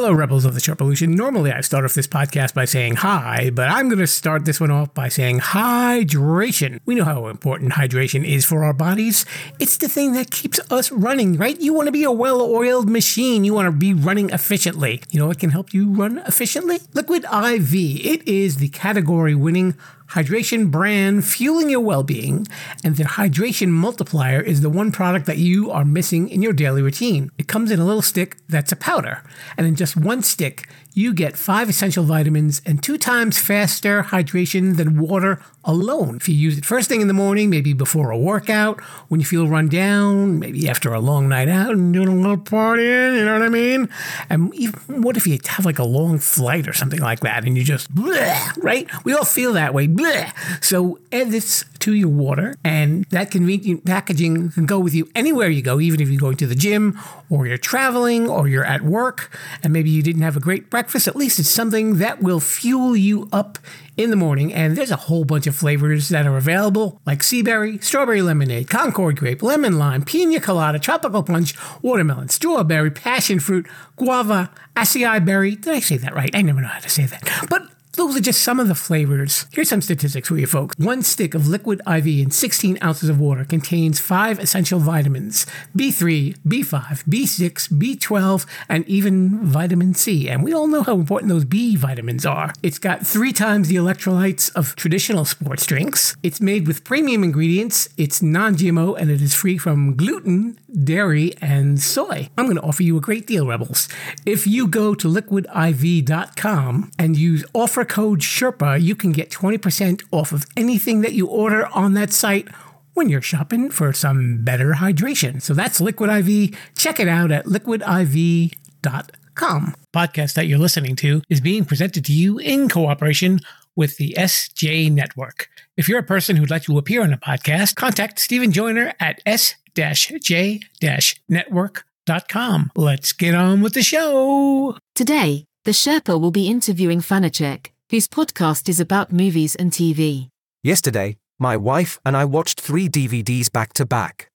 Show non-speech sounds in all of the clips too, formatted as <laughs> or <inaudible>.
Hello, Rebels of the Sharp Sherpalution. Normally, I start off this podcast by saying hi, but I'm going to start this one off by saying hydration. We know how important hydration is for our bodies. It's the thing that keeps us running, right? You want to be a well oiled machine. You want to be running efficiently. You know what can help you run efficiently? Liquid IV. It is the category winning hydration brand fueling your well being, and their hydration multiplier is the one product that you are missing in your daily routine. It comes in a little stick that's a powder, and in just one stick, you get five essential vitamins and two times faster hydration than water alone. If you use it first thing in the morning, maybe before a workout, when you feel run down, maybe after a long night out and doing a little partying, you know what I mean? And even, what if you have like a long flight or something like that and you just, bleh, right? We all feel that way. Bleh. So this to your water, and that convenient packaging can go with you anywhere you go, even if you're going to the gym or you're traveling or you're at work and maybe you didn't have a great breakfast. At least it's something that will fuel you up in the morning. And there's a whole bunch of flavors that are available, like sea berry, strawberry lemonade, Concord grape, lemon lime, pina colada, tropical punch, watermelon, strawberry, passion fruit, guava, acai berry. Did I say that right? I never know how to say that. But those are just some of the flavors. Here's some statistics for you folks. One stick of liquid IV in 16 ounces of water contains five essential vitamins B3, B5, B6, B12, and even vitamin C. And we all know how important those B vitamins are. It's got three times the electrolytes of traditional sports drinks. It's made with premium ingredients. It's non GMO and it is free from gluten, dairy, and soy. I'm going to offer you a great deal, Rebels. If you go to liquidiv.com and use offer code Sherpa, you can get 20% off of anything that you order on that site when you're shopping for some better hydration. So that's Liquid IV. Check it out at liquidiv.com. Podcast that you're listening to is being presented to you in cooperation with the SJ Network. If you're a person who'd like to appear on a podcast, contact Steven Joiner at s-j-network.com. Let's get on with the show. Today, the Sherpa will be interviewing Fanacek, whose podcast is about movies and TV. Yesterday, my wife and I watched three DVDs back to back.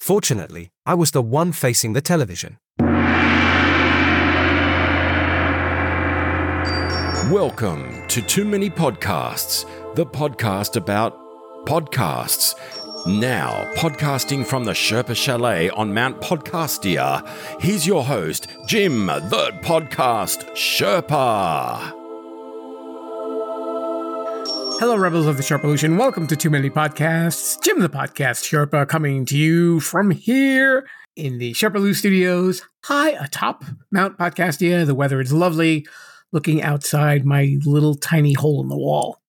Fortunately, I was the one facing the television. Welcome to Too Many Podcasts, the podcast about podcasts. Now, podcasting from the Sherpa Chalet on Mount Podcastia, here's your host, Jim, the podcast Sherpa. Hello, Rebels of the Sherpalution. Welcome to Too Many Podcasts. Jim, the podcast Sherpa, coming to you from here in the Sherpalu Studios, high atop Mount Podcastia. The weather is lovely. Looking outside my little tiny hole in the wall.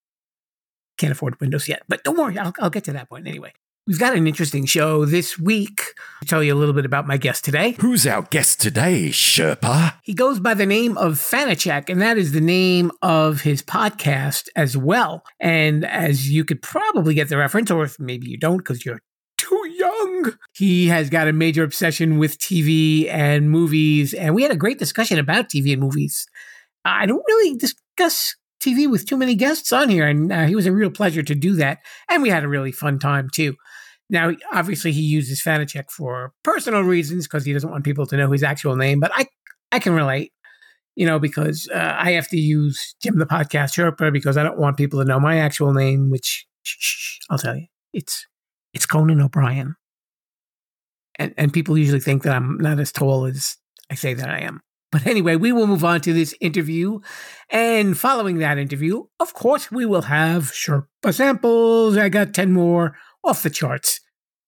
Can't afford windows yet, but don't worry, I'll, I'll get to that point anyway. We've got an interesting show this week. I'll tell you a little bit about my guest today. Who's our guest today, Sherpa? He goes by the name of Fanacek, and that is the name of his podcast as well. And as you could probably get the reference, or if maybe you don't because you're too young, he has got a major obsession with TV and movies. And we had a great discussion about TV and movies. I don't really discuss TV with too many guests on here, and uh, he was a real pleasure to do that. And we had a really fun time too. Now, obviously, he uses Fanacek for personal reasons because he doesn't want people to know his actual name. But I, I can relate, you know, because uh, I have to use Jim the Podcast Sherpa because I don't want people to know my actual name. Which shh, shh, I'll tell you, it's it's Conan O'Brien. And and people usually think that I'm not as tall as I say that I am. But anyway, we will move on to this interview. And following that interview, of course, we will have Sherpa samples. I got 10 more off the charts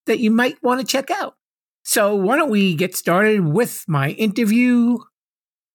that you might want to check out. So why don't we get started with my interview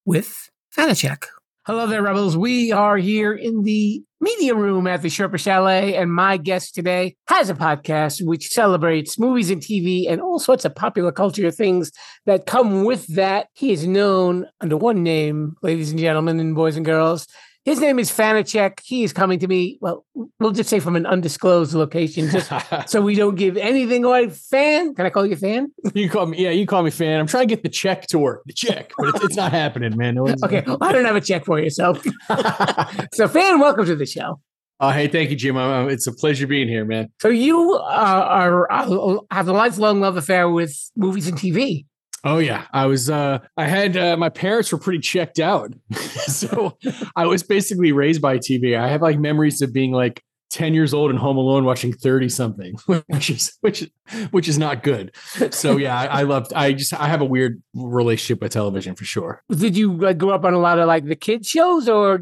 with Fanacek. Hello there, Rebels. We are here in the media room at the Sherpa Chalet, and my guest today has a podcast which celebrates movies and TV and all sorts of popular culture things that come with that. He is known under one name, ladies and gentlemen, and boys and girls. His name is Fanacek. He is coming to me, well, we'll just say from an undisclosed location, just <laughs> so we don't give anything away. Fan, can I call you Fan? You call me, yeah, you call me fan. I'm trying to get the check to work, the check, but it's, it's not happening, man. No Okay, well, I don't have a check for you, so <laughs> so Fan, welcome to the show. Oh, hey, thank you, Jim. Uh, It's a pleasure being here, man. So you uh, are, are have a lifelong love affair with movies and TV. Oh yeah, I was. uh I had uh, my parents were pretty checked out, <laughs> so I was basically raised by TV. I have like memories of being like 10 years old and home alone watching 30 something <laughs> which is which which is not good. So yeah I, I loved i just i have a weird relationship with television for sure. Did you like grow up on a lot of like the kids shows, or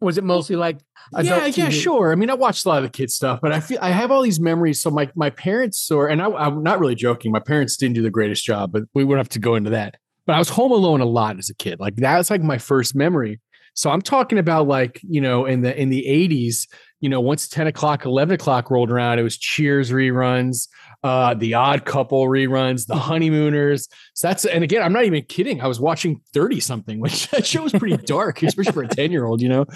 was it mostly like adult yeah yeah sure. I mean i watched a lot of the kids stuff but i feel i have all these memories. So my my parents or and I, i'm not really joking. My parents didn't do the greatest job but we wouldn't have to go into that. But i was home alone a lot as a kid. Like that was like my first memory so i'm talking about like you know in the in the 80s you know once 10 o'clock 11 o'clock rolled around it was cheers reruns uh the odd couple reruns the honeymooners. So that's and again i'm not even kidding i was watching 30 something <laughs> which that show was pretty <laughs> dark especially for a 10 year old you know?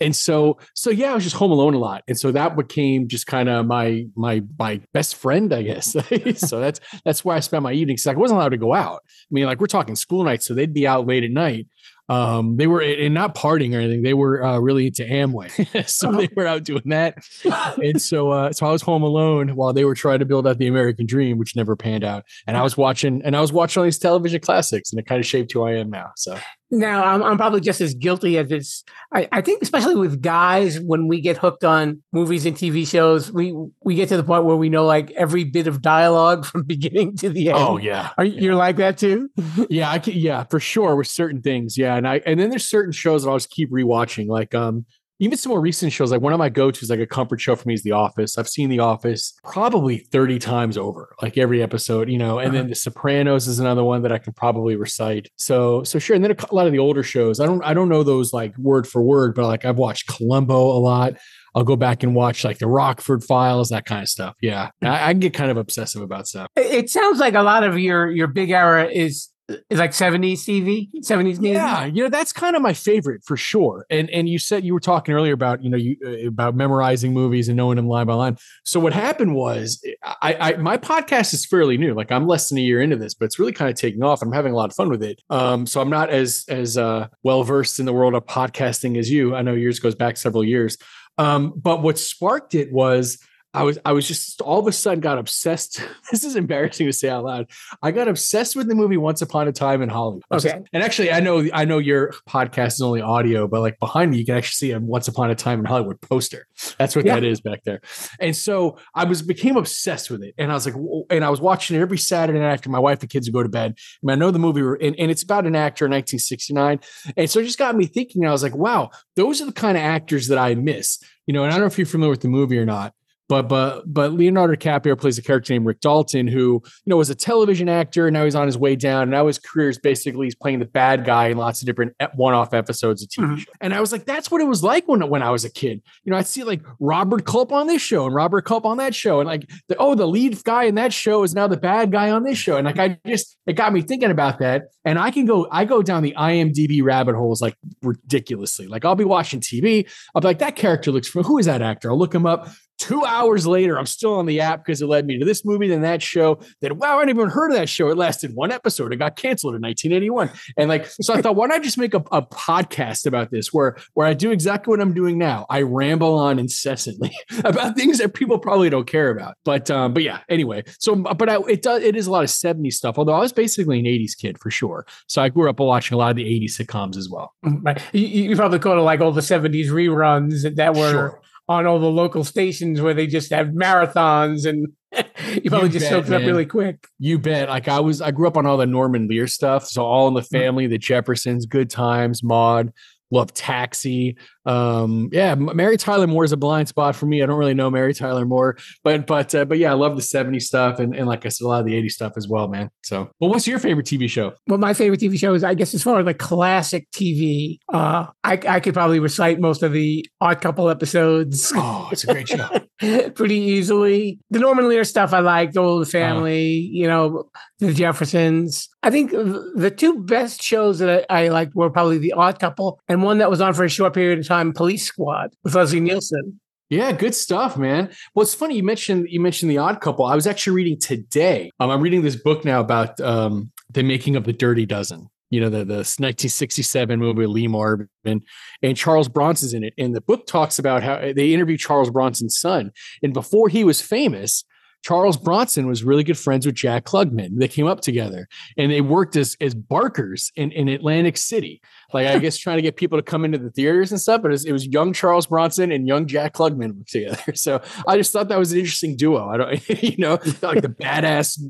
And so so yeah i was just home alone a lot. And so that became just kind of my my my best friend i guess. <laughs> So that's that's where i spent my evenings like i wasn't allowed to go out. I mean like we're talking school nights so they'd be out late at night um they were and not partying or anything they were uh, really into amway. <laughs> <laughs> So they were out doing that. <laughs> And so uh so i was home alone while they were trying to build out the american dream which never panned out. And i was watching and i was watching all these television classics and it kind of shaped who i am now so Now I'm, I'm probably just as guilty as it's. I, I think especially with guys when we get hooked on movies and TV shows, we we get to the point where we know like every bit of dialogue <laughs> from beginning to the end. oh yeah Are you you're like that too? <laughs> yeah, I can, yeah, for sure with certain things. Yeah. And I and then there's certain shows that I'll just keep rewatching. Like um even some more recent shows, like one of my go-tos, like a comfort show for me is The Office. I've seen The Office probably 30 times over, like every episode, you know, and uh-huh. then The Sopranos is another one that I can probably recite. So so sure. And then a, lot of the older shows. I don't I don't know those like word for word, but like I've watched Columbo a lot. I'll go back and watch like the Rockford Files, that kind of stuff. Yeah. I, I get kind of obsessive about stuff. It, sounds like a lot of your your big era is like 70s TV, 70s Navy. Yeah, you know that's kind of my favorite for sure. And and you said you were talking earlier about you know you uh, about memorizing movies and knowing them line by line. So what happened was I, I my podcast is fairly new. Like I'm less than a year into this, but it's really kind of taking off. I'm having a lot of fun with it. Um, so I'm not as as uh, well versed in the world of podcasting as you. I know yours goes back several years. Um, but what sparked it was I was I was just all of a sudden got obsessed. <laughs> This is embarrassing to say out loud. I got obsessed with the movie Once Upon a Time in Hollywood. Okay. And actually, I know I know your podcast is only audio, but like behind me, you can actually see a Once Upon a Time in Hollywood poster. That's what Yeah. that is back there. And so I was became obsessed with it, and I was like, and I was watching it every Saturday night after my wife and kids would go to bed. I, mean, I know the movie, and, and it's about an actor in 1969, and so it just got me thinking. I was like, wow, those are the kind of actors that I miss. You know, and I don't know if you're familiar with the movie or not, but but but Leonardo DiCaprio plays a character named Rick Dalton, who you know was a television actor. And now he's on his way down. And now his career is basically he's playing the bad guy in lots of different one-off episodes of TV. Mhm. shows. And I was like, that's what it was like when when I was a kid. You know, I'd see like Robert Culp on this show and Robert Culp on that show, and like the, oh, the lead guy in that show is now the bad guy on this show. And like I just it got me thinking about that. And I can go I go down the IMDb rabbit holes like ridiculously. Like I'll be watching TV, I'll be like, that character looks from who is that actor? I'll look him up. Two hours later, I'm still on the app because it led me to this movie, then that show. That wow, I hadn't even heard of that show. It lasted one episode. It got canceled in 1981. And like, so I thought, why don't I just make a, a podcast about this where where I do exactly what I'm doing now? I ramble on incessantly <laughs> about things that people probably don't care about. But um, but yeah, anyway. So but I, it does it is a lot of 70s stuff. Although I was basically an 80s kid for sure. So I grew up watching a lot of the 80s sitcoms as well. Right. You, you probably caught it like all the 70s reruns that were Sure. On all the local stations where they just have marathons and <laughs> you probably You just bet, soaked it up really quick. You bet. Like I was, I grew up on all the Norman Lear stuff. So all in the mm. family, the Jeffersons, Good Times, Maude, love Taxi. Um, yeah, Mary Tyler Moore is a blind spot for me. I don't really know Mary Tyler Moore, but but uh, but yeah, I love the 70s stuff and and like I said, a lot of the 80s stuff as well, man. So, well, what's your favorite TV show? Well, my favorite TV show is, I guess, as far as like classic TV, uh, I, I could probably recite most of the Odd Couple episodes Oh, it's a great show. <laughs> pretty easily. The Norman Lear stuff I liked, The Old Family, you know, the Jeffersons. I think the two best shows that I, I liked were probably The Odd Couple and one that was on for a short period of time, Police Squad with Leslie Nielsen. Yeah, good stuff, man. Well, it's funny you mentioned you mentioned the Odd Couple. I was actually reading today. Um, I'm reading this book now about um, the making of the Dirty Dozen. You know, the the 1967 movie Lee Marvin and Charles Bronson's in it. And the book talks about how they interview Charles Bronson's son, and before he was famous. Charles Bronson was really good friends with Jack Klugman. They came up together and they worked as as barkers in, in Atlantic City. Like I guess <laughs> trying to get people to come into the theaters and stuff. But it was, it was young Charles Bronson and young Jack Klugman together. <laughs> So I just thought that was an interesting duo. I don't, <laughs> you know, like the badass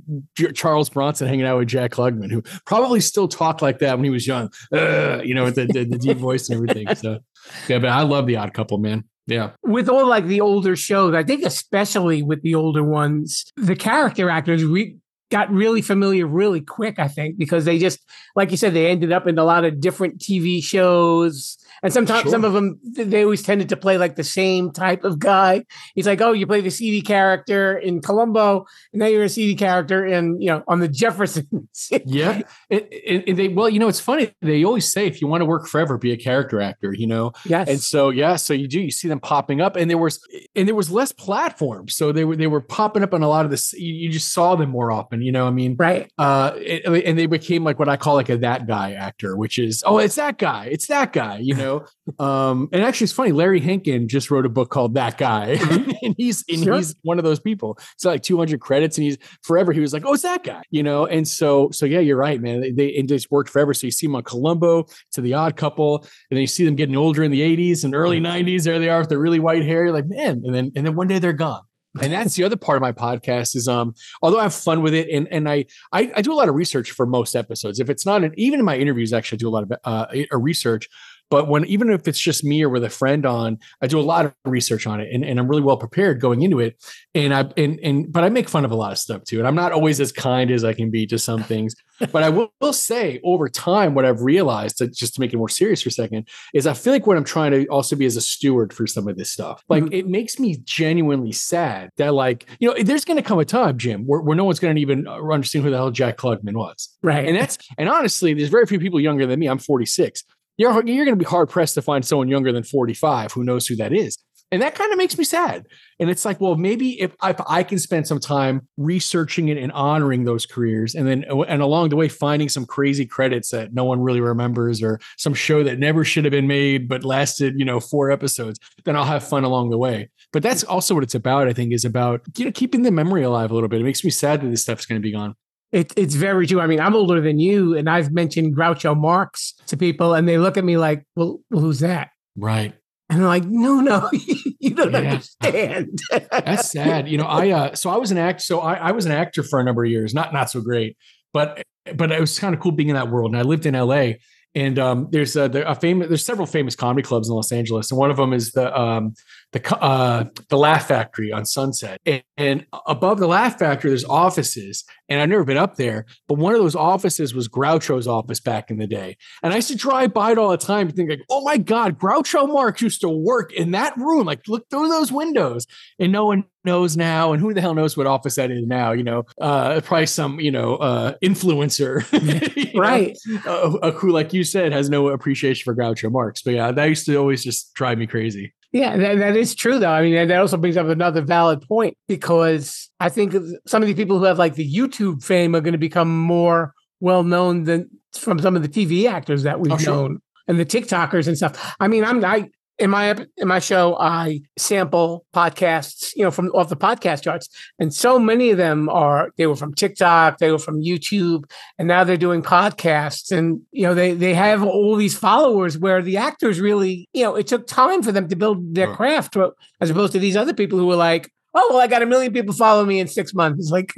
Charles Bronson hanging out with Jack Klugman, who probably still talked like that when he was young. Uh, you know, with the, the, the deep voice and everything. So yeah, but I love the Odd Couple, man. Yeah. With all like the older shows, I think especially with the older ones, the character actors we got really familiar really quick, I think, because they just, like you said, they ended up in a lot of different TV shows and sometimes sure. some of them they always tended to play like the same type of guy. He's like, oh, you play the seedy character in Columbo, and now you're a seedy character in you know on the Jeffersons. <laughs> yeah, and, and, they well, you know, it's funny. They always say if you want to work forever, be a character actor. You know, yes. And so yeah, so you do. You see them popping up, and there was and there was less platforms, so they were they were popping up on a lot of this. You, you just saw them more often. You know, I mean, right? Uh, and they became like what I call like a that guy actor, which is oh, it's that guy, it's that guy. You know <laughs> know. Um, and actually, it's funny. Larry Hankin just wrote a book called That Guy, <laughs> mm-hmm. and he's and sure. he's one of those people. It's like 200 credits, and he's forever. He was like, "Oh, it's that guy," you know. And so, so yeah, you're right, man. They, they just worked forever. So you see them on Columbo to The Odd Couple, and then you see them getting older in the 80s and early 90s. Mm-hmm. There they are with their really white hair. You're like, man, and then and then one day they're gone and that's the other part of my podcast is um although i have fun with it and and i i, I do a lot of research for most episodes if it's not an, even in my interviews actually I do a lot of uh, research but when even if it's just me or with a friend on, I do a lot of research on it and, and I'm really well prepared going into it. And I and and but I make fun of a lot of stuff too. And I'm not always as kind as I can be to some things. <laughs> but I will, will, say over time, what I've realized, to, just to make it more serious for a second, is I feel like what I'm trying to also be as a steward for some of this stuff. Like mm-hmm. it makes me genuinely sad that, like, you know, there's going to come a time, Jim, where, where no one's going to even uh, understand who the hell Jack Klugman was. Right. And that's, and honestly, there's very few people younger than me. I'm 46 you're you're going to be hard pressed to find someone younger than 45 who knows who that is. And that kind of makes me sad. And it's like, well, maybe if, if I can spend some time researching it and honoring those careers, and then and along the way finding some crazy credits that no one really remembers, or some show that never should have been made but lasted, you know, four episodes, then I'll have fun along the way. But that's also what it's about. I think is about you know keeping the memory alive a little bit. It makes me sad that this stuff's going to be gone. It, it's very true. I mean, I'm older than you, and I've mentioned Groucho Marx to people, and they look at me like, "Well, who's that?" Right. And I'm like, "No, no, <laughs> you don't yeah. understand." That's sad. You know, I uh, so I was an actor. So I, I was an actor for a number of years. Not not so great, but but it was kind of cool being in that world. And I lived in L.A. And um, there's a, a famous there's several famous comedy clubs in Los Angeles, and one of them is the um, the uh, the Laugh Factory on Sunset. And, and, above the Laugh Factory, there's offices. And I've never been up there, but one of those offices was Groucho's office back in the day. And I used to drive by it all the time and think like, oh my God, Groucho Marx used to work in that room. Like look through those windows. And no one knows now. And who the hell knows what office that is now? You know, uh, probably some, you know, uh, influencer, <laughs> right? Know, uh, who, like you said, has no appreciation for Groucho Marx. But yeah, that used to always just drive me crazy. Yeah, that, that is true, though. I mean, that also brings up another valid point because I think some of these people who have like the YouTube fame are going to become more well known than from some of the TV actors that we've oh, sure. known and the TikTokers and stuff. I mean, I'm I in my in my show, I sample podcasts, you know, from off the podcast charts, and so many of them are they were from TikTok, they were from YouTube, and now they're doing podcasts, and you know, they they have all these followers where the actors really, you know, it took time for them to build their craft, as opposed to these other people who were like, oh, well, I got a million people follow me in six months. It's <laughs> like.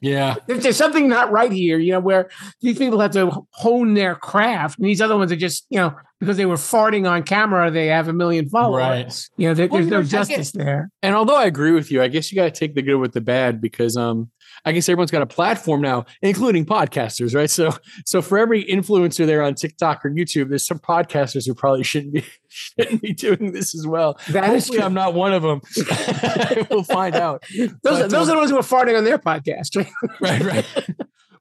yeah. <laughs> There's something not right here, you know, where these people have to hone their craft and these other ones are just, you know, because they were farting on camera, they have a million followers. Right. You know, there, well, there's no justice there. And although I agree with you, I guess you got to take the good with the bad because um I guess everyone's got a platform now, including podcasters, right? So, so for every influencer there on TikTok or YouTube, there's some podcasters who probably shouldn't be <laughs> shouldn't be doing this as well. That Hopefully, I'm not one of them. <laughs> <laughs> we'll find out. Those, but, those um, are the ones who are farting on their podcast, right? Right,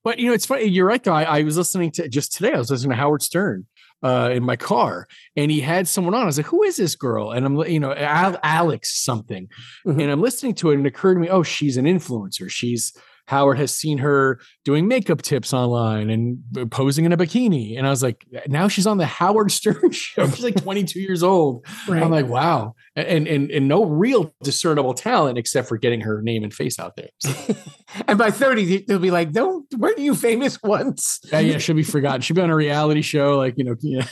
But you know, it's funny. You're right, though. I, I was listening to just today. I was listening to Howard Stern, uh, in my car, and he had someone on. I was like, "Who is this girl?" And I'm, you know, Al- Alex something, mm-hmm. and I'm listening to it, and it occurred to me, "Oh, she's an influencer. She's Howard has seen her doing makeup tips online and posing in a bikini. And I was like, now she's on the Howard Stern <laughs> show. She's like <laughs> 22 years old. Right. I'm like, wow. And, and and no real discernible talent except for getting her name and face out there. So, <laughs> and by 30, they'll be like, don't, weren't you famous once? yeah, yeah, she'll be forgotten. She'll be on a reality show, like you know, <laughs> yeah,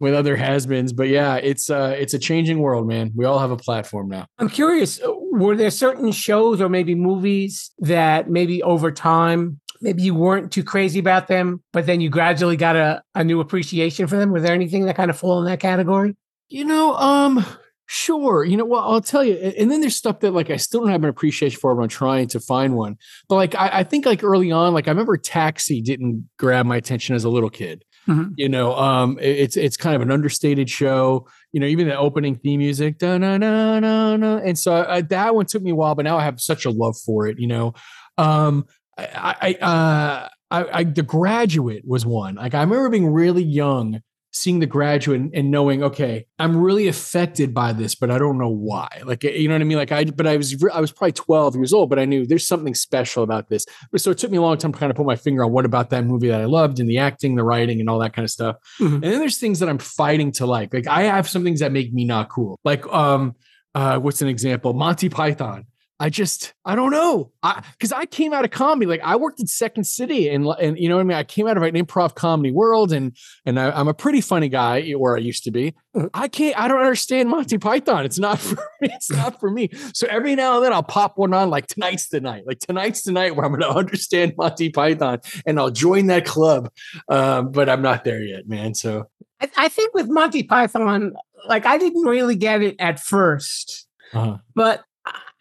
with other has-beens. But yeah, it's uh it's a changing world, man. We all have a platform now. I'm curious, uh, were there certain shows or maybe movies that maybe over time, maybe you weren't too crazy about them, but then you gradually got a, a new appreciation for them? Was there anything that kind of fall in that category? You know, um, sure. You know, well, I'll tell you. And then there's stuff that like I still don't have an appreciation for, but I'm trying to find one. But like I, I think like early on, like I remember Taxi didn't grab my attention as a little kid. Mhm. You know, um, it- it's it's kind of an understated show. You know, even the opening theme music, da na na na na, and so I, that one took me a while, but now I have such a love for it. You know, um, I, I, uh, I, I the Graduate was one. Like I remember being really young, seeing the Graduate and, and knowing, okay, I'm really affected by this, but I don't know why. Like you know what I mean? Like I, but I was I was probably 12 years old, but I knew there's something special about this. But so it took me a long time to kind of put my finger on what about that movie that I loved and the acting, the writing, and all that kind of stuff. Mhm. And then there's things that I'm fighting to like. Like I have some things that make me not cool. Like um, uh, what's an example? Monty Python. I just I don't know. I because I came out of comedy. Like I worked at Second City and and you know what I mean. I came out of an improv comedy world and and I, I'm a pretty funny guy where I used to be. I can't. I don't understand Monty Python. It's not <laughs> for me. It's not for me. So every now and then I'll pop one on. Like tonight's the night. Like tonight's the night where I'm going <laughs> to understand Monty Python and I'll join that club. Um, but I'm not there yet, man. So I, I think with Monty Python, like I didn't really get it at first, uh, but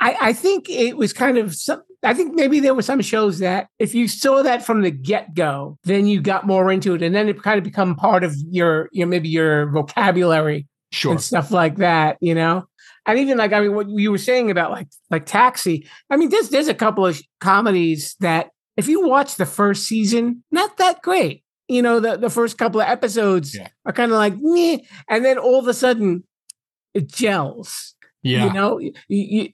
I, I think it was kind of some. I think maybe there were some shows that if you saw that from the get go, then you got more into it, and then it kind of become part of your, your maybe your vocabulary sure. and stuff like that, you know. And even like I mean, what you were saying about like like Taxi. I mean, there's there's a couple of comedies that if you watch the first season, not that great. You know, the the first couple of episodes Yeah. are kind of like meh, and then all of a sudden it gels. Yeah. You know, you,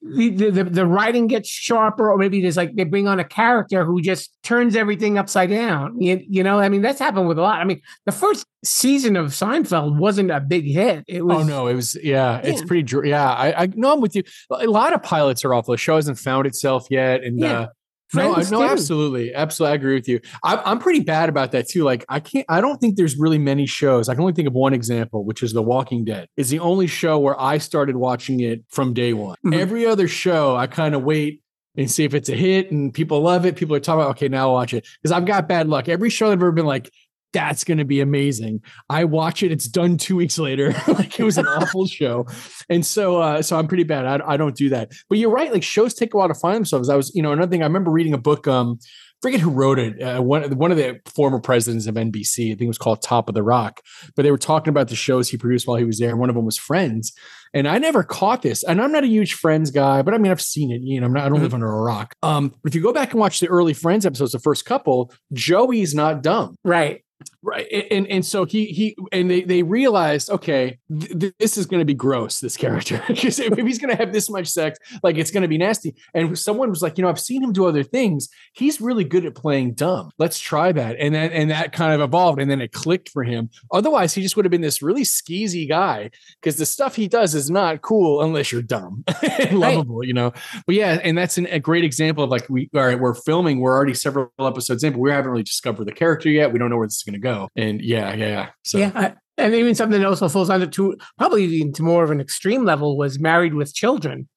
you, the, the the writing gets sharper, or maybe there's like they bring on a character who just turns everything upside down. You, you know, I mean, that's happened with a lot. I mean, the first season of Seinfeld wasn't a big hit. It was Oh no, it was yeah, it's pretty yeah. I I no, I'm with you. A lot of pilots are awful. The show hasn't found itself yet, and Yeah. uh, Friends no, too. absolutely, absolutely, I agree with you. I'm I'm pretty bad about that too. Like I can't, I don't think there's really many shows. I can only think of one example, which is The Walking Dead. Is the only show where I started watching it from day one. Mhm. Every other show, I kind of wait. And see if it's a hit and people love it. People are talking about, okay, now I'll watch it. Because I've got bad luck. Every show I've ever been like, that's going to be amazing. I watch it. It's done two weeks later. <laughs> like it was an <laughs> awful show. And so, uh, so I'm pretty bad. I, I don't do that, but you're right. Like shows take a while to find themselves. I was, you know, another thing I remember reading a book, um, forget who wrote it. Uh, one, one of the former presidents of NBC, I think it was called Top of the Rock, but they were talking about the shows he produced while he was there. And one of them was Friends. And I never caught this. And I'm not a huge Friends guy, but I mean, I've seen it. You know, I'm not, I don't live under a rock. Um, if you go back and watch the early Friends episodes, the first couple, Joey's not dumb. right. Right. And, and so he he and they they realized, okay, th- th- this is going to be gross, this character. <laughs> Because if he's going to have this much sex, like it's going to be nasty. And someone was like, you know, I've seen him do other things. He's really good at playing dumb. Let's try that. And then and that kind of evolved and then it clicked for him. Otherwise, he just would have been this really skeezy guy because the stuff he does is not cool unless you're dumb <laughs> and lovable, you know. But yeah, and that's an, a great example of like we all right, we're filming, we're already several episodes in, but we haven't really discovered the character yet. We don't know where this is going to go. And yeah, yeah, yeah. So Yeah. I, and even something that also falls under to probably even to more of an extreme level was Married with Children.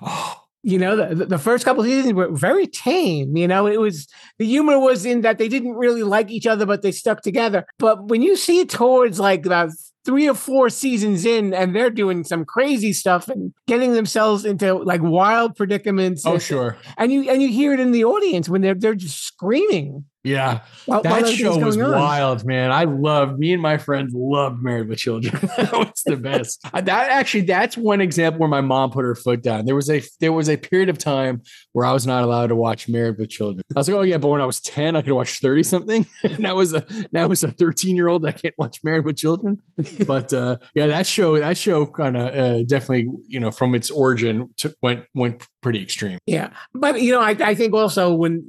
Oh. You know, the, the- first couple of seasons were very tame. You know, it was the humor was in that they didn't really like each other, but they stuck together. But when you see it towards like about three or four seasons in, and they're doing some crazy stuff and getting themselves into like wild predicaments. oh and, sure, and you and you hear it in the audience when they're they're just screaming. Yeah. While, while That everything's show was on. wild, man. I love me and my friends loved Married with Children. <laughs> that was the best. <laughs> That actually, that's one example where my mom put her foot down. There was a there was a period of time where I was not allowed to watch Married with Children. I was like, oh yeah, but when I was ten, I could watch thirty something. <laughs> now was a now was a thirteen year old that can't watch Married with Children. But uh, yeah, that show that show kind of uh, definitely you know from its origin to, went went pretty extreme. Yeah, but you know, I, I think also when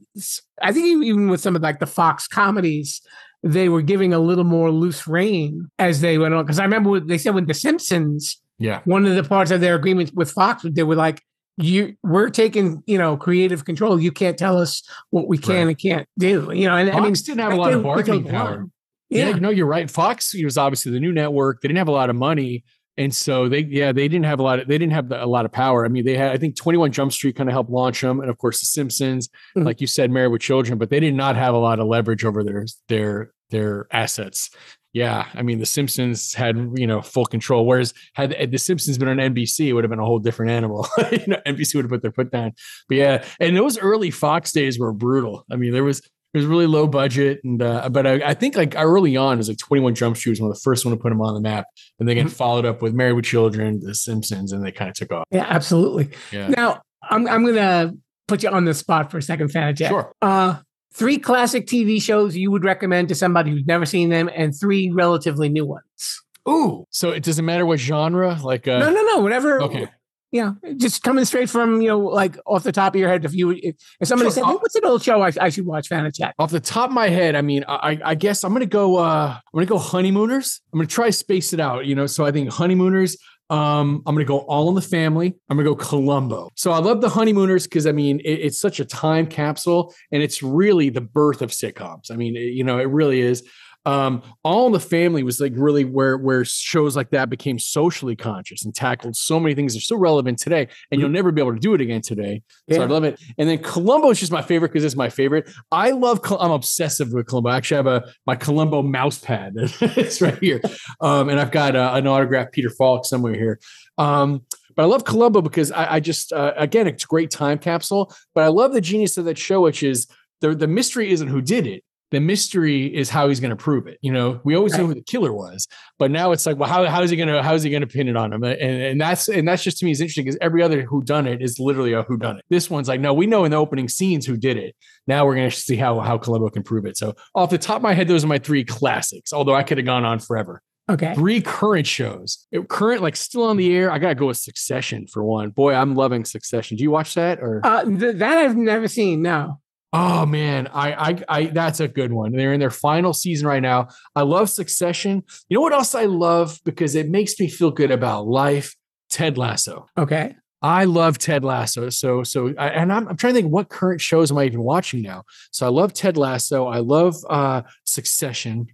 I think even with some of like the Fox comedies, they were giving a little more loose rein as they went on. Because I remember what they said with The Simpsons, Yeah. one of the parts of their agreement with Fox, they were like, "You, we're taking, you know, creative control. You can't tell us what we can Right. and can't do." You know, and Fox I mean, didn't have a lot of bargaining took power. Yeah, Yeah, no, you're right. Fox was obviously the new network. They didn't have a lot of money. And so they, yeah, they didn't have a lot of, they didn't have a lot of power. I mean, they had, I think 21 Jump Street kind of helped launch them. And of course, The Simpsons, Mhm. like you said, Married with Children, but they did not have a lot of leverage over their, their, their assets. Yeah. I mean, The Simpsons had, you know, full control. Whereas had had The Simpsons been on NBC, it would have been a whole different animal. <laughs> you know, NBC would have put their foot down. But yeah. And those early Fox days were brutal. I mean, there was, it was really low budget, and uh, but I, I think like early on it was like Twenty One Jump Street was one of the first one to put them on the map, and they get Mhm. followed up with Married with Children, The Simpsons, and they kind of took off. yeah, absolutely. Yeah, Now, I'm I'm gonna put you on the spot for a second, Fanacek. sure. Uh, three classic TV shows you would recommend to somebody who's never seen them, and three relatively new ones. Ooh, so it doesn't matter what genre, like uh, no, no, no. Whatever. okay. Yeah, just coming straight from you know, like off the top of your head. If you, if, if somebody Sure. said, hey, "What's an old show I, I should watch?" Fanacek. Off the top of my head, I mean, I, I guess I'm gonna go. uh I'm gonna go Honeymooners. I'm gonna try space it out. You know, so I think Honeymooners. Um, I'm gonna go All in the Family. I'm gonna go Columbo. So I love the Honeymooners because I mean, it, it's such a time capsule, and it's really the birth of sitcoms. I mean, it- you know, it really is. Um, All in the Family was like really where where shows like that became socially conscious and tackled so many things that are so relevant today, and you'll never be able to do it again today. So I love it. And then Columbo is just my favorite because it's my favorite. I love. I'm obsessive with Columbo. I actually have a my Columbo mouse pad. <laughs> it's right here, um, and I've got uh, an autographed Peter Falk somewhere here. Um, but I love Columbo because I, I just uh, again it's a great time capsule. But I love the genius of that show, which is the the mystery isn't who did it. The mystery is how he's going to prove it. You know, we always know Right. who the killer was, but now it's like, well, how, how is he going to how is he going to pin it on him? And, and that's and that's just to me is interesting because every other who done it is literally a who done it. This one's like, no, we know in the opening scenes who did it. Now we're going to see how how Columbo can prove it. So off the top of my head, those are my three classics. Although I could have gone on forever. Okay. Three current shows, It- current like still on the air. I gotta go with Succession for one. Boy, I'm loving Succession. Do you watch that or? Uh, th- that I've never seen. No. Oh man, I, I, I, that's a good one. They're in their final season right now. I love Succession. You know what else I love because it makes me feel good about life. Ted Lasso. Okay. I love Ted Lasso. So, so, I, and I'm, I'm trying to think what current shows am I even watching now. So I love Ted Lasso. I love uh, Succession.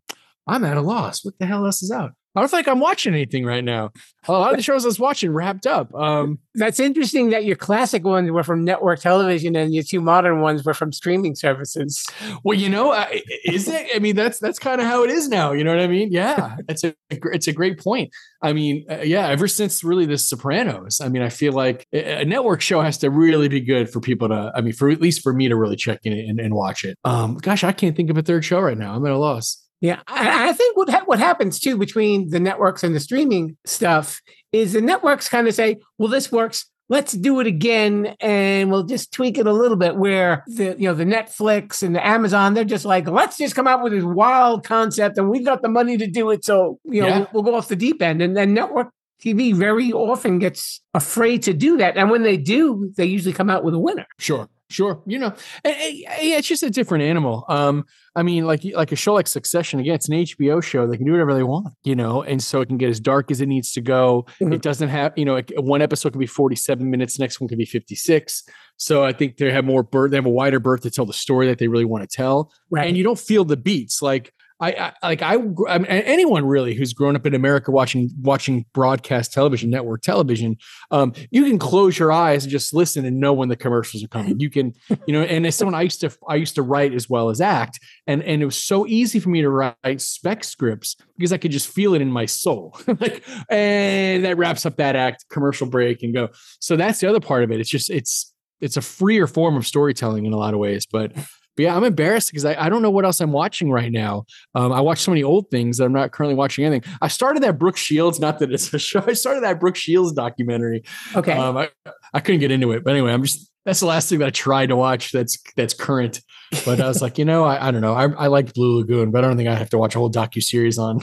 I'm at a loss. What the hell else is out? I don't think I'm watching anything right now. A lot of the shows I was watching wrapped up. Um, That's interesting that your classic ones were from network television and your two modern ones were from streaming services. Well, you know, uh, is it? I mean, that's that's kind of how it is now. You know what I mean? Yeah, it's a it's a great point. I mean, uh, yeah, ever since really The Sopranos, I mean, I feel like a a network show has to really be good for people to. I mean, for at least for me to really check in and, and watch it. Um, gosh, I can't think of a third show right now. I'm at a loss. Yeah, I, I think what ha- what happens too between the networks and the streaming stuff is the networks kind of say, "Well, this works. Let's do it again, and we'll just tweak it a little bit." Where the you know the Netflix and the Amazon, they're just like, "Let's just come out with this wild concept, and we've got the money to do it, so you know Yeah. we'll, we'll go off the deep end." And then network TV very often gets afraid to do that, and when they do, they usually come out with a winner. Sure, sure. You know, and, and, yeah, it's just a different animal. Um, I mean, like like a show like Succession. Again, it's an HBO show. They can do whatever they want, you know, and so it can get as dark as it needs to go. Mhm. It doesn't have, you know, it, one episode can be forty-seven minutes, next one can be fifty-six. So I think they have more berth. They have a wider berth to tell the story that they really want to tell, Right. and you don't feel the beats like. I, I like I, I mean, anyone really who's grown up in America watching watching broadcast television, network television, um, you can close your eyes and just listen and know when the commercials are coming. You can, <laughs> you know, and as someone I used to I used to write as well as act, and and it was so easy for me to write spec scripts because I could just feel it in my soul. <laughs> like, and that wraps up that act, commercial break, and go. So that's the other part of it. It's just it's it's a freer form of storytelling in a lot of ways, but. But yeah, I'm embarrassed because I, I don't know what else I'm watching right now. Um, I watch so many old things that I'm not currently watching anything. I started that Brooke Shields, not that it's a show. <laughs> I started that Brooke Shields documentary. Okay. Um, I, I couldn't get into it, but anyway, I'm just that's the last thing that I tried to watch. That's that's current. But I was <laughs> like, you know, I, I don't know. I, I liked Blue Lagoon, but I don't think I have to watch a whole docu series <laughs> on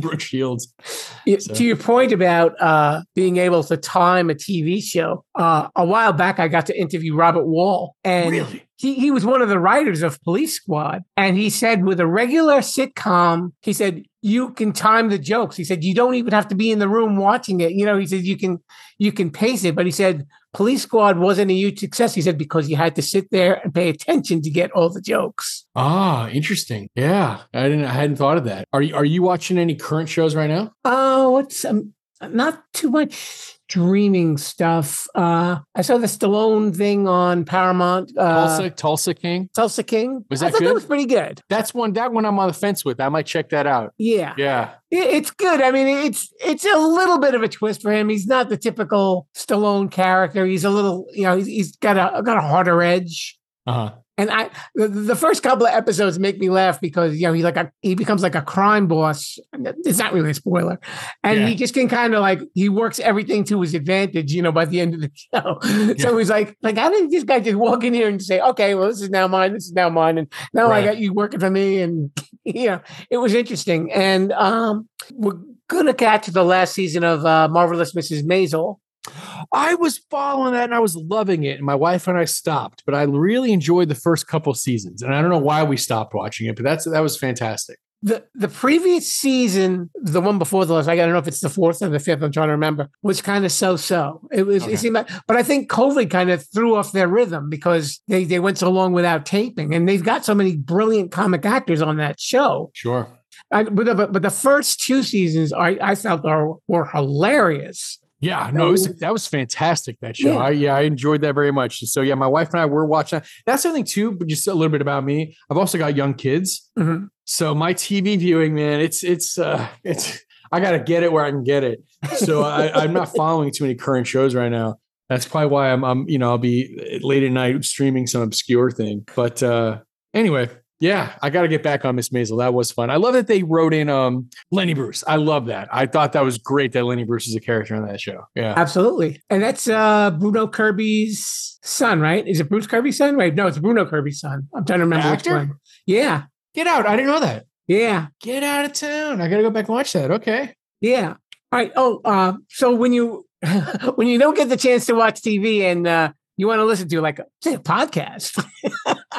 Brooke Shields. So- To your point about uh, being able to time a TV show, uh, a while back I got to interview Robert Wuhl, and Really? He, he was one of the writers of Police Squad. And he said, with a regular sitcom, he said, you can time the jokes. He said, you don't even have to be in the room watching it. You know, he said, you can you can pace it. But he said, Police Squad wasn't a huge success. He said, because you had to sit there and pay attention to get all the jokes. Ah, interesting. Yeah, I didn't. I hadn't thought of that. Are you Are you watching any current shows right now? Oh, what's um, not too much streaming stuff. Uh, I saw the Stallone thing on Paramount. Uh, Tulsa, Tulsa King. Tulsa King. Was I that thought good? that was pretty good. That's one. That one I'm on the fence with. I might check that out. Yeah. Yeah. It's good. I mean, it's it's a little bit of a twist for him. He's not the typical Stallone character. He's a little, you know, he's, he's got a got a harder edge. Uh huh. And I, the, the first couple of episodes make me laugh because you know he like a, he becomes like a crime boss. It's not really a spoiler, and Yeah. he just can kind of like he works everything to his advantage. You know, by the end of the <laughs> show, so he's like, like how did this guy just walk in here and say, okay, well this is now mine, this is now mine, and now Right. I got you working for me, and <laughs> you know it was interesting. And um, we're gonna catch the last season of uh, Marvelous Mrs. Maisel. I was following that and I was loving it. And my wife and I stopped, but I really enjoyed the first couple seasons. And I don't know why we stopped watching it, but that's that was fantastic. the the previous season, the one before the last, I don't know if it's the fourth or the fifth. I'm trying to remember. Was kind of so so. It was. Okay. It seemed like, but I think COVID kind of threw off their rhythm because they they went so long without taping, and they've got so many brilliant comic actors on that show. Sure. I, but, the, but but the first two seasons, I I felt are were hilarious. Yeah, no, it was, that was fantastic. That show, Yeah. I, yeah, I enjoyed that very much. So yeah, my wife and I were watching. That's something too, but just a little bit about me. I've also got young kids, Mhm. so my TV viewing, man, it's it's uh, it's I got to get it where I can get it. So <laughs> I, I'm not following too many current shows right now. That's probably why I'm I'm you know I'll be late at night streaming some obscure thing. But uh, anyway, yeah, I got to get back on Miss Maisel. That was fun. I love that they wrote in um Lenny Bruce. I love that. I thought that was great that Lenny Bruce is a character on that show. Yeah. Absolutely, and that's uh Bruno Kirby's son, right? Is it Bruce Kirby's son? Right? No, it's Bruno Kirby's son. I'm trying to remember which Actor? one. Yeah, Get out. I didn't know that. yeah. Get out of town. I got to go back and watch that. Okay. Yeah. All right. Oh, uh, so when you <laughs> when you don't get the chance to watch TV and uh, you want to listen to like a podcast,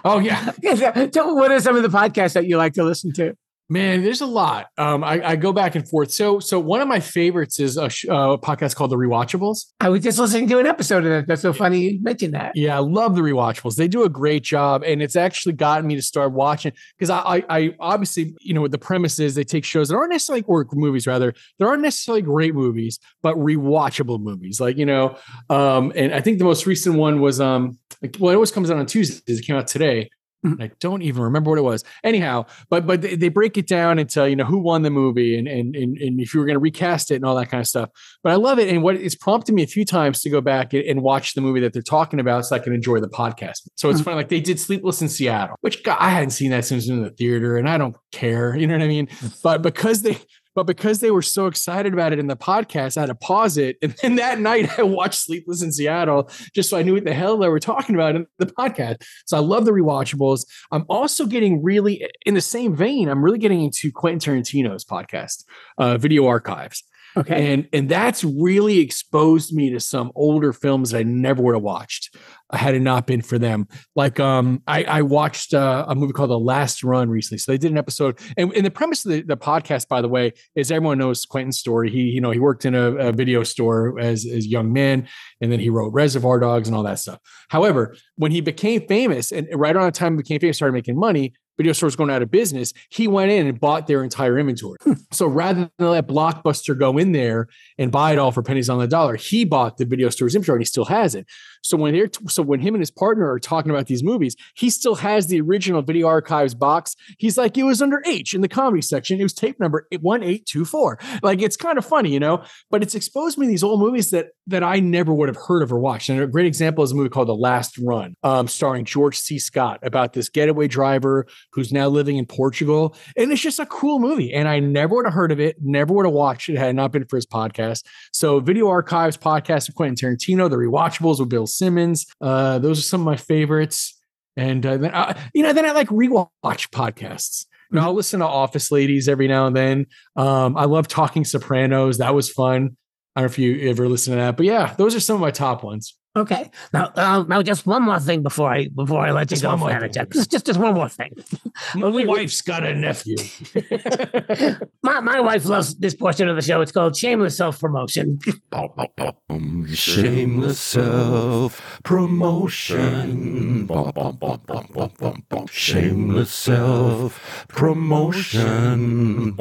Oh, yeah. <laughs> so uh, what are some of the podcasts that you like to listen to? Man, there's a lot. Um, I, I go back and forth. So, so one of my favorites is a, sh- uh, podcast called The Rewatchables. I was just listening to an episode of that. That's so funny you mentioned that. Yeah, I love The Rewatchables. They do a great job, and it's actually gotten me to start watching because I, I, I obviously, you know, what the premise is they take shows that aren't necessarily or movies rather, there aren't necessarily great movies, but rewatchable movies. Like you know, um, and I think the most recent one was um, like, well, it always comes out on Tuesdays. It came out today. And I don't even remember what it was. Anyhow, but but they, they break it down into you know who won the movie and and and, and if you were going to recast it and all that kind of stuff. But I love it, and what it's prompted me a few times to go back and, and watch the movie that they're talking about, so I can enjoy the podcast. So it's Mhm. funny, like they did Sleepless in Seattle, which God, I hadn't seen that since in the theater, and I don't care, you know what I mean? But because they but because they were so excited about it in the podcast, I had to pause it. And then that night <laughs> I watched Sleepless in Seattle just so I knew what the hell they were talking about in the podcast. So I love the rewatchables. I'm also getting really in the same vein, I'm really getting into Quentin Tarantino's podcast, uh, Video Archives. Okay. And and that's really exposed me to some older films that I never would have watched had it not been for them. Like um, I, I watched uh, a movie called The Last Run recently. So they did an episode, and, and the premise of the, the podcast, by the way, is everyone knows Quentin's story. He you know he worked in a, a video store as as a young man, and then he wrote Reservoir Dogs and all that stuff. However, when he became famous, and right around the time he became famous, started making money. Video stores going out of business. He went in and bought their entire inventory. Hmm. So rather than let Blockbuster go in there and buy it all for pennies on the dollar, he bought the video store's inventory and he still has it. So when they're so when him and his partner are talking about these movies, he still has the original video archives box. He's like, it was under H in the comedy section. It was tape number one eight two four. Like it's kind of funny, you know. But it's exposed me to these old movies that that I never would have heard of or watched. And a great example is a movie called The Last Run, um, starring George C. Scott about this getaway driver who's now living in Portugal. And it's just a cool movie. And I never would have heard of it, never would have watched it had it not been for his podcast. So, Video Archives podcast of Quentin Tarantino, The Rewatchables with Bill Simmons. Uh, those are some of my favorites. And uh, then, uh, you know, then I like rewatch podcasts. And I'll listen to Office Ladies every now and then. Um, I love Talking Sopranos. That was fun. I don't know if you ever listen to that, but yeah, those are some of my top ones. Okay. Now, uh, now, just one more thing before I before I let Just you go, one more thing. Just, just just one more thing. My we- wife's got a nephew. <laughs> My my wife loves this portion of the show. It's called shameless self promotion. Shameless self promotion. Shameless self promotion. And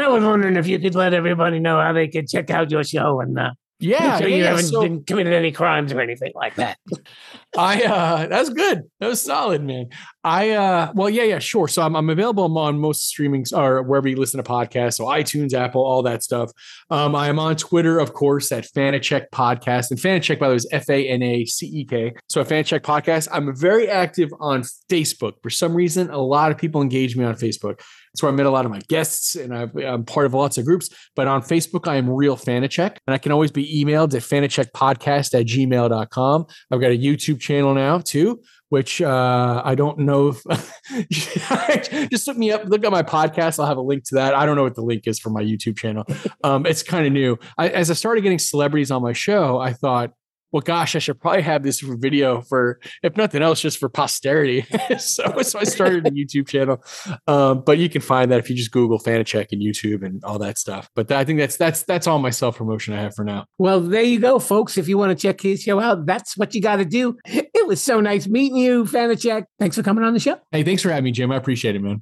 I was wondering if you could let everybody know how they could check out your show and uh, yeah, sure yeah, you haven't So- committed any crimes or anything like that. <laughs> I uh that's good. That was solid, man. I uh well yeah, yeah, sure. So I'm I'm available on most streamings or wherever you listen to podcasts, so iTunes, Apple, all that stuff. Um I am on Twitter, of course, at Fanacek Podcast. And Fanacek, by the way, is F-A-N-A-C-E-K. So at Fanacek Podcast. I'm very active on Facebook. For some reason, a lot of people engage me on Facebook. That's where I met a lot of my guests, and I've, I'm part of lots of groups. But on Facebook, I am real Fanacek, and I can always be emailed at fanacekpodcast at gmail.com. I've got a YouTube channel now too, which uh, I don't know if <laughs> just look me up, look at my podcast. I'll have a link to that. I don't know what the link is for my YouTube channel. Um, it's kind of new. I, as I started getting celebrities on my show, I thought, well, gosh, I should probably have this video for, if nothing else, just for posterity. <laughs> so, so I started a YouTube channel. Um, but you can find that if you just Google Fanacek and YouTube and all that stuff. But I think that's that's that's all my self promotion I have for now. Well, there you go, folks. If you want to check his show out, that's what you got to do. It was so nice meeting you, Fanacek. Thanks for coming on the show. Hey, thanks for having me, Jim. I appreciate it, man.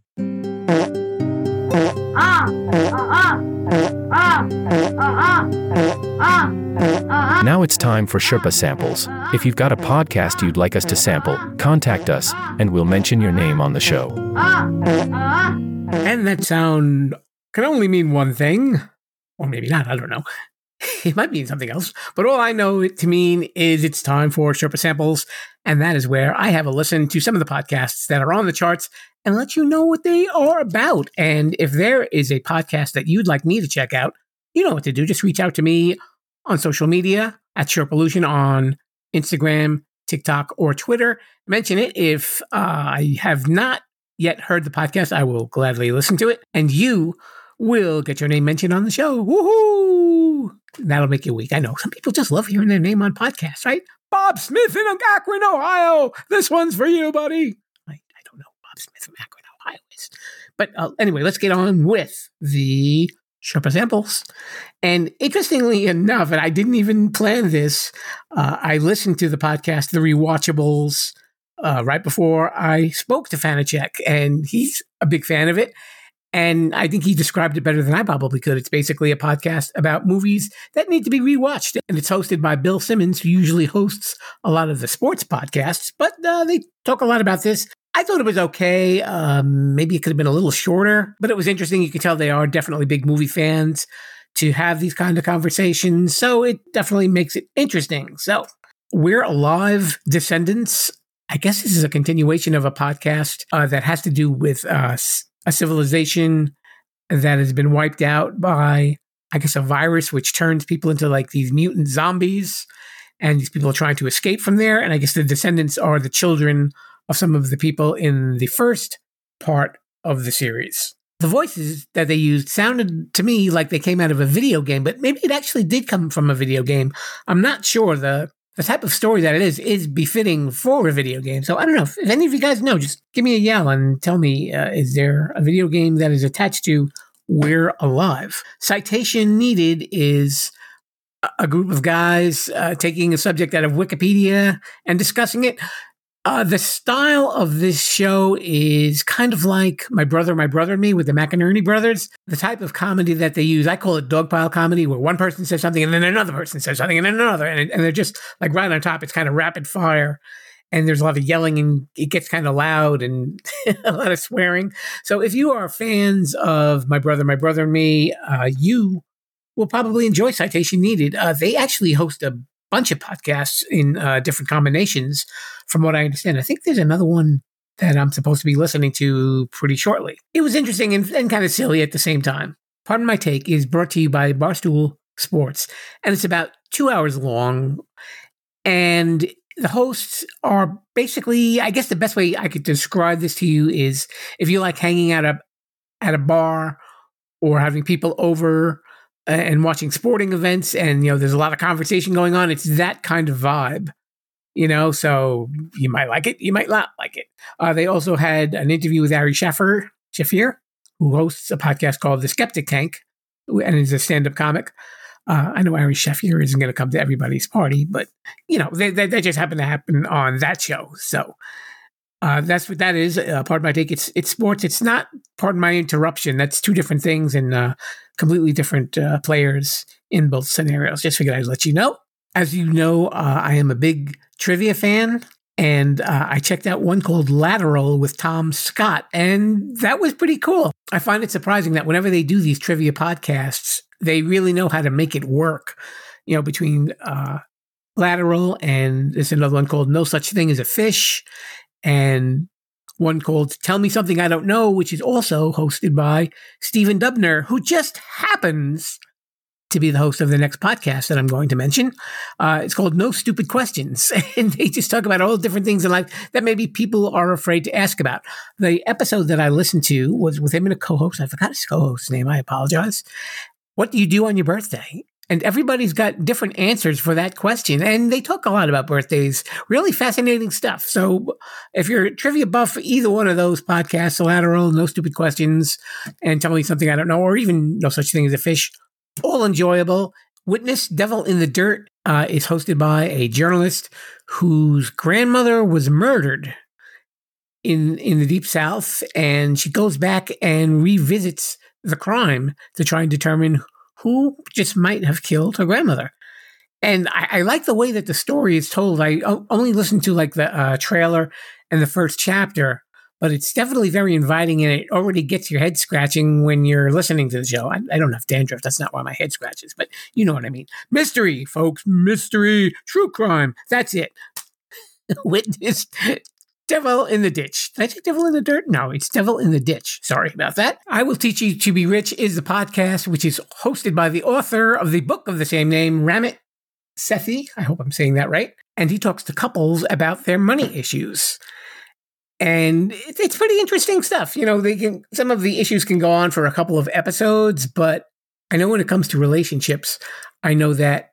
Uh, uh, uh. Now it's time for Sherpa samples. If you've got a podcast you'd like us to sample, contact us and we'll mention your name on the show. And that sound can only mean one thing, or maybe not. I don't know. <laughs> It might mean something else, but all I know it to mean is it's time for Sherpa Samples, and that is where I have a listen to some of the podcasts that are on the charts and let you know what they are about. And if there is a podcast that you'd like me to check out, you know what to do. Just reach out to me on social media at Sherpalution on Instagram, TikTok, or Twitter. Mention it if uh, I have not yet heard the podcast, I will gladly listen to it, and you will get your name mentioned on the show. Woohoo! That'll make you weak. I know some people just love hearing their name on podcasts, right? Bob Smith in Akron, Ohio. This one's for you, buddy. I, I don't know Bob Smith from Akron, Ohio is, but uh, anyway, let's get on with the Sherpa samples. And interestingly enough, and I didn't even plan this, uh, I listened to the podcast, The Rewatchables, uh, right before I spoke to Fanacek, and he's a big fan of it. And I think he described it better than I probably could. It's basically a podcast about movies that need to be rewatched. And it's hosted by Bill Simmons, who usually hosts a lot of the sports podcasts, but uh, they talk a lot about this. I thought it was okay. Um, maybe it could have been a little shorter, but it was interesting. You could tell they are definitely big movie fans to have these kind of conversations. So it definitely makes it interesting. So we're alive descendants. I guess this is a continuation of a podcast uh, that has to do with uh, s- a civilization that has been wiped out by, I guess, a virus which turns people into like these mutant zombies. And these people are trying to escape from there. And I guess the descendants are the children of some of the people in the first part of the series. The voices that they used sounded to me like they came out of a video game, but maybe it actually did come from a video game. I'm not sure. The the type of story that it is is befitting for a video game. So I don't know if, if any of you guys know. Just give me a yell and tell me: uh, is there a video game that is attached to "We're Alive"? Citation needed is a- group of guys uh, taking a subject out of Wikipedia and discussing it. Uh, the style of this show is kind of like My Brother, My Brother and Me with the McInerney brothers. The type of comedy that they use, I call it dogpile comedy, where one person says something and then another person says something and then another. And, and they're just like right on top. It's kind of rapid fire. And there's a lot of yelling and it gets kind of loud and <laughs> a lot of swearing. So if you are fans of My Brother, My Brother and Me, uh, you will probably enjoy Citation Needed. Uh, they actually host a bunch of podcasts in uh, different combinations, from what I understand. I think there's another one that I'm supposed to be listening to pretty shortly. It was interesting and, and kind of silly at the same time. Pardon My Take is brought to you by Barstool Sports, and it's about two hours long. And the hosts are basically, I guess the best way I could describe this to you is if you like hanging at a at a bar or having people over uh, and watching sporting events and you know there's a lot of conversation going on it's that kind of vibe you know so you might like it you might not like it uh, they also had an interview with ari Shaffir, Shaffir who hosts a podcast called the skeptic tank and is a stand-up comic uh, I know Ari Shaffir isn't going to come to everybody's party, but you know they, they, just happen to happen on that show. So uh, that's what that is. Uh, pardon my take. It's it's sports. It's not. Pardon my interruption. That's two different things and uh, completely different uh, players in both scenarios. Just figured I'd let you know. As you know, uh, I am a big trivia fan, and uh, I checked out one called Lateral with Tom Scott, and that was pretty cool. I find it surprising that whenever they do these trivia podcasts, they really know how to make it work. You know, between Lateral and there's another one called No Such Thing as a Fish and one called Tell Me Something I Don't Know, which is also hosted by Stephen Dubner, who just happens to be the host of the next podcast that I'm going to mention. Uh, it's called No Stupid Questions. <laughs> And they just talk about all the different things in life that maybe people are afraid to ask about. The episode that I listened to was with him and a co host. I forgot his co host's name. I apologize. What do you do on your birthday? And everybody's got different answers for that question. And they talk a lot about birthdays, really fascinating stuff. So if you're a trivia buff, either one of those podcasts, Lateral, No Stupid Questions, and Tell Me Something I Don't Know, or even No Such Thing as a Fish, all enjoyable. Witness Devil in the Dirt uh, is hosted by a journalist whose grandmother was murdered in in the deep south and she goes back and revisits the crime to try and determine who just might have killed her grandmother. And I, I like the way that the story is told. I only listened to like the uh, trailer and the first chapter, but it's definitely very inviting and it already gets your head scratching when you're listening to the show. I, I don't have dandruff. That's not why my head scratches, but you know what I mean. Mystery, folks, mystery, true crime. That's it. <laughs> Witness Devil in the Ditch. Did I say Devil in the Dirt? No, it's Devil in the Ditch. Sorry about that. I Will Teach You to Be Rich is the podcast, which is hosted by the author of the book of the same name, Ramit Sethi. I hope I'm saying that right. And he talks to couples about their money issues. And it's pretty interesting stuff. You know, they can some of the issues can go on for a couple of episodes, but I know when it comes to relationships, I know that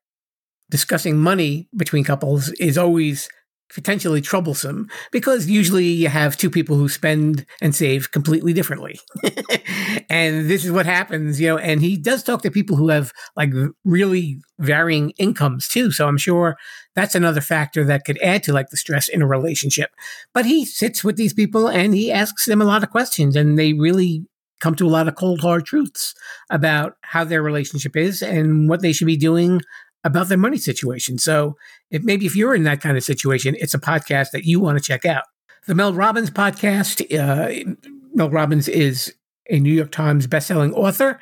discussing money between couples is always potentially troublesome because usually you have two people who spend and save completely differently. <laughs> and this is what happens, you know, and he does talk to people who have like really varying incomes too. So I'm sure that's another factor that could add to like the stress in a relationship. But he sits with these people and he asks them a lot of questions and they really come to a lot of cold hard truths about how their relationship is and what they should be doing about their money situation. So if maybe if you're in that kind of situation, it's a podcast that you want to check out. The Mel Robbins podcast. Uh, Mel Robbins is a New York Times bestselling author,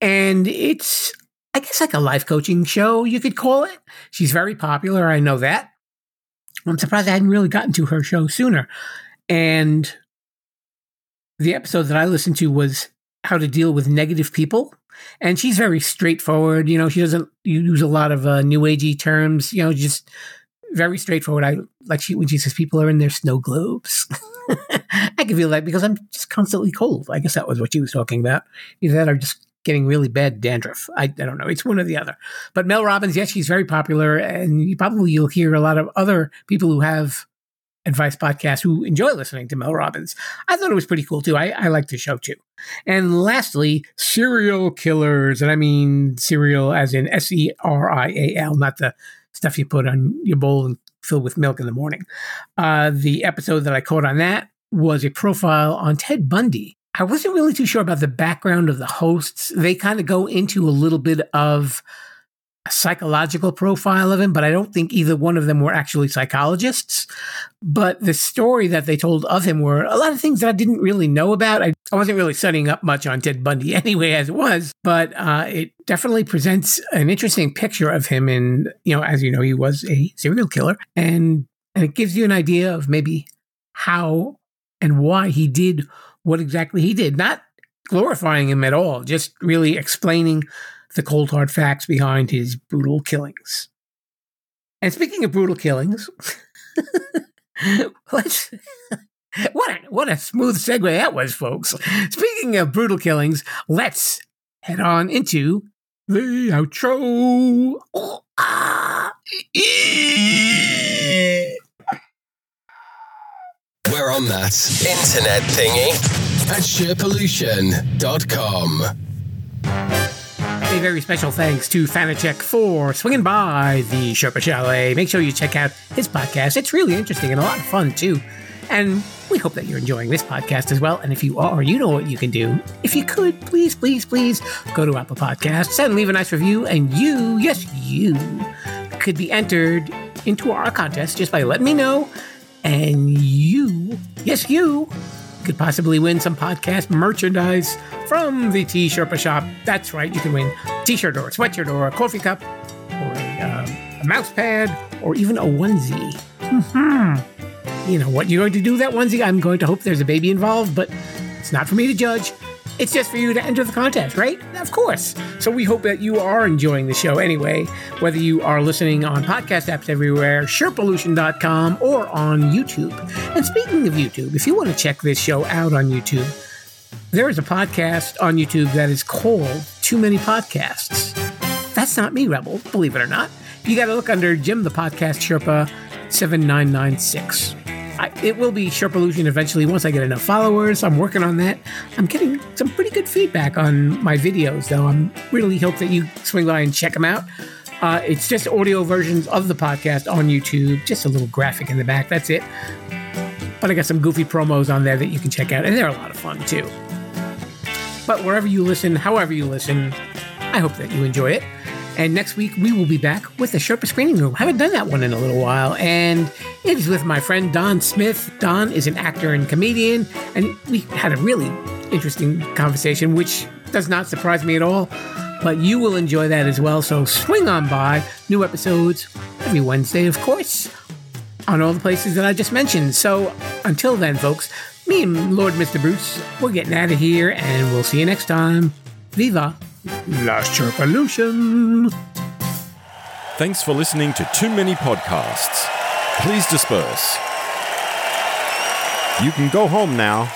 and it's I guess like a life coaching show you could call it. She's very popular. I know that. I'm surprised I hadn't really gotten to her show sooner. And the episode that I listened to was how to deal with negative people and she's very straightforward. You know, she doesn't use a lot of uh, new agey terms. You know, just very straightforward. I like she when she says people are in their snow globes. <laughs> I can feel that because I'm just constantly cold. I guess that was what she was talking about. Either that or just getting really bad dandruff. I, I don't know. It's one or the other. But Mel Robbins, yes, she's very popular, and you probably you'll hear a lot of other people who have advice podcast who enjoy listening to Mel Robbins. I thought it was pretty cool too. I, I like the show too. And lastly, serial killers. And I mean serial as in S E R I A L, not the stuff you put on your bowl and fill with milk in the morning. Uh, the episode that I caught on that was a profile on Ted Bundy. I wasn't really too sure about the background of the hosts. They kind of go into a little bit of psychological profile of him, but I don't think either one of them were actually psychologists. But the story that they told of him were a lot of things that I didn't really know about. I, I wasn't really studying up much on Ted Bundy <laughs> anyway, as it was, but uh, it definitely presents an interesting picture of him. And, you know, as you know, he was a serial killer. And, and it gives you an idea of maybe how and why he did what exactly he did. Not glorifying him at all, just really explaining the cold hard facts behind his brutal killings. And speaking of brutal killings, <laughs> let's. <laughs> What a, what a smooth segue that was, folks. Speaking of brutal killings, let's head on into the outro. Oh, ah. We're on that internet thingy at Sherpalution.com. A very special thanks to Fanacek for swinging by the Sherpa Chalet. Make sure you check out his podcast. It's really interesting and a lot of fun, too. And we hope that you're enjoying this podcast as well. And if you are, you know what you can do. If you could, please, please, please go to Apple Podcasts and leave a nice review. And you, yes, you, could be entered into our contest just by letting me know. And you, yes, you, could possibly win some podcast merchandise from the T Sherpa shop. That's right, you can win a t shirt or a sweatshirt or a coffee cup or a, um, a mouse pad or even a onesie. hmm You know what you're going to do that onesie? I'm going to hope there's a baby involved, but it's not for me to judge. It's just for you to enter the contest, right? Of course. So we hope that you are enjoying the show anyway, whether you are listening on podcast apps everywhere, Sherpalution.com, or on YouTube. And speaking of YouTube, if you want to check this show out on YouTube, there is a podcast on YouTube that is called Too Many Podcasts. That's not me, Rebel, believe it or not. You got to look under Jim the Podcast Sherpa 7996. I, it will be Sherpalution eventually once I get enough followers. I'm working on that. I'm getting some pretty good feedback on my videos, though. I'm really hope that you swing by and check them out. Uh, it's just audio versions of the podcast on YouTube, just a little graphic in the back. That's it. But I got some goofy promos on there that you can check out, and they're a lot of fun too. But wherever you listen, however you listen, I hope that you enjoy it. And next week we will be back with the Sherpa Screening Room. I haven't done that one in a little while, and it is with my friend Don Smith. Don is an actor and comedian, and we had a really interesting conversation, which does not surprise me at all. But you will enjoy that as well. So swing on by. New episodes every Wednesday, of course, on all the places that I just mentioned. So until then, folks, me and Lord Mr. Bruce, we're getting out of here, and we'll see you next time. Viva La Sherpalution! Thanks for listening to Too Many Podcasts. Please disperse. You can go home now.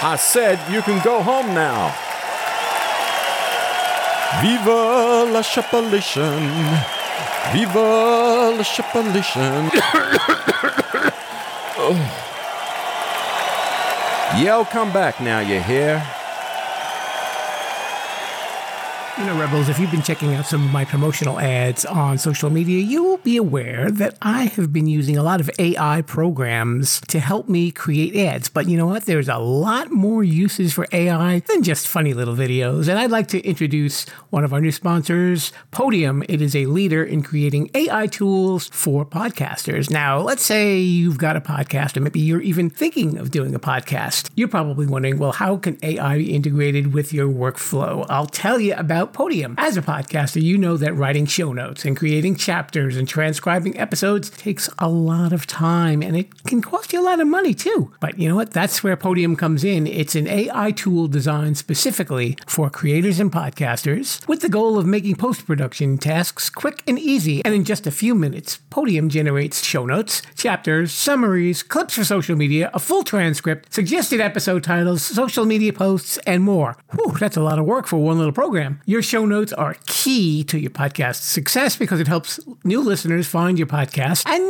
I said you can go home now. Viva la Sherpalution. Viva la Sherpalution. <coughs> oh. Yeah, I'll come back now, you hear? You know, Rebels, if you've been checking out some of my promotional ads on social media, you will be aware that I have been using a lot of AI programs to help me create ads. But you know what? There's a lot more uses for AI than just funny little videos. And I'd like to introduce one of our new sponsors, Podium. It is a leader in creating AI tools for podcasters. Now, let's say you've got a podcast, or maybe you're even thinking of doing a podcast. You're probably wondering, well, how can AI be integrated with your workflow? I'll tell you about Podium. As a podcaster, you know that writing show notes and creating chapters and transcribing episodes takes a lot of time and it can cost you a lot of money too. But you know what? That's where Podium comes in. It's an AI tool designed specifically for creators and podcasters with the goal of making post production tasks quick and easy. And in just a few minutes, Podium generates show notes, chapters, summaries, clips for social media, a full transcript, suggested episode titles, social media posts, and more. Whew, that's a lot of work for one little program. Your show notes are key to your podcast success because it helps new listeners find your podcast and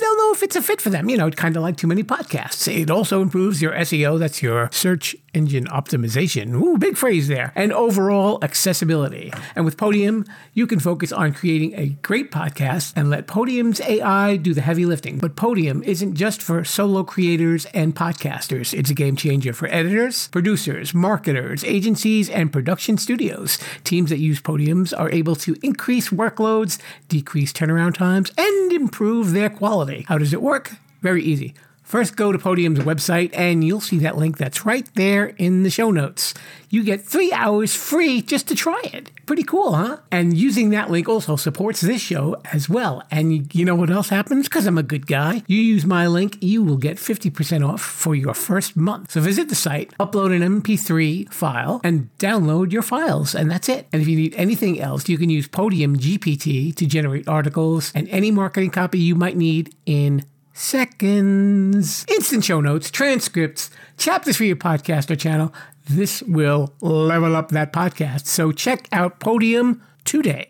they'll know if it's a fit for them. You know, kind of like too many podcasts. It also improves your SEO, that's your search engine optimization. Ooh, big phrase there. And overall accessibility. And with Podium, you can focus on creating a great podcast and let Podium's AI do the heavy lifting. But Podium isn't just for solo creators and podcasters, it's a game changer for editors, producers, marketers, agencies, and production studios. Teams that use Podiums are able to increase workloads, decrease turnaround times, and improve their quality. How does it work? Very easy. First, go to Podium's website and you'll see that link that's right there in the show notes. You get three hours free just to try it. Pretty cool, huh? And using that link also supports this show as well. And you know what else happens? Because I'm a good guy. You use my link, you will get 50% off for your first month. So visit the site, upload an MP3 file, and download your files. And that's it. And if you need anything else, you can use Podium GPT to generate articles and any marketing copy you might need in seconds. Instant show notes, transcripts, chapters for your podcast or channel. This will level up that podcast. So check out Podium today.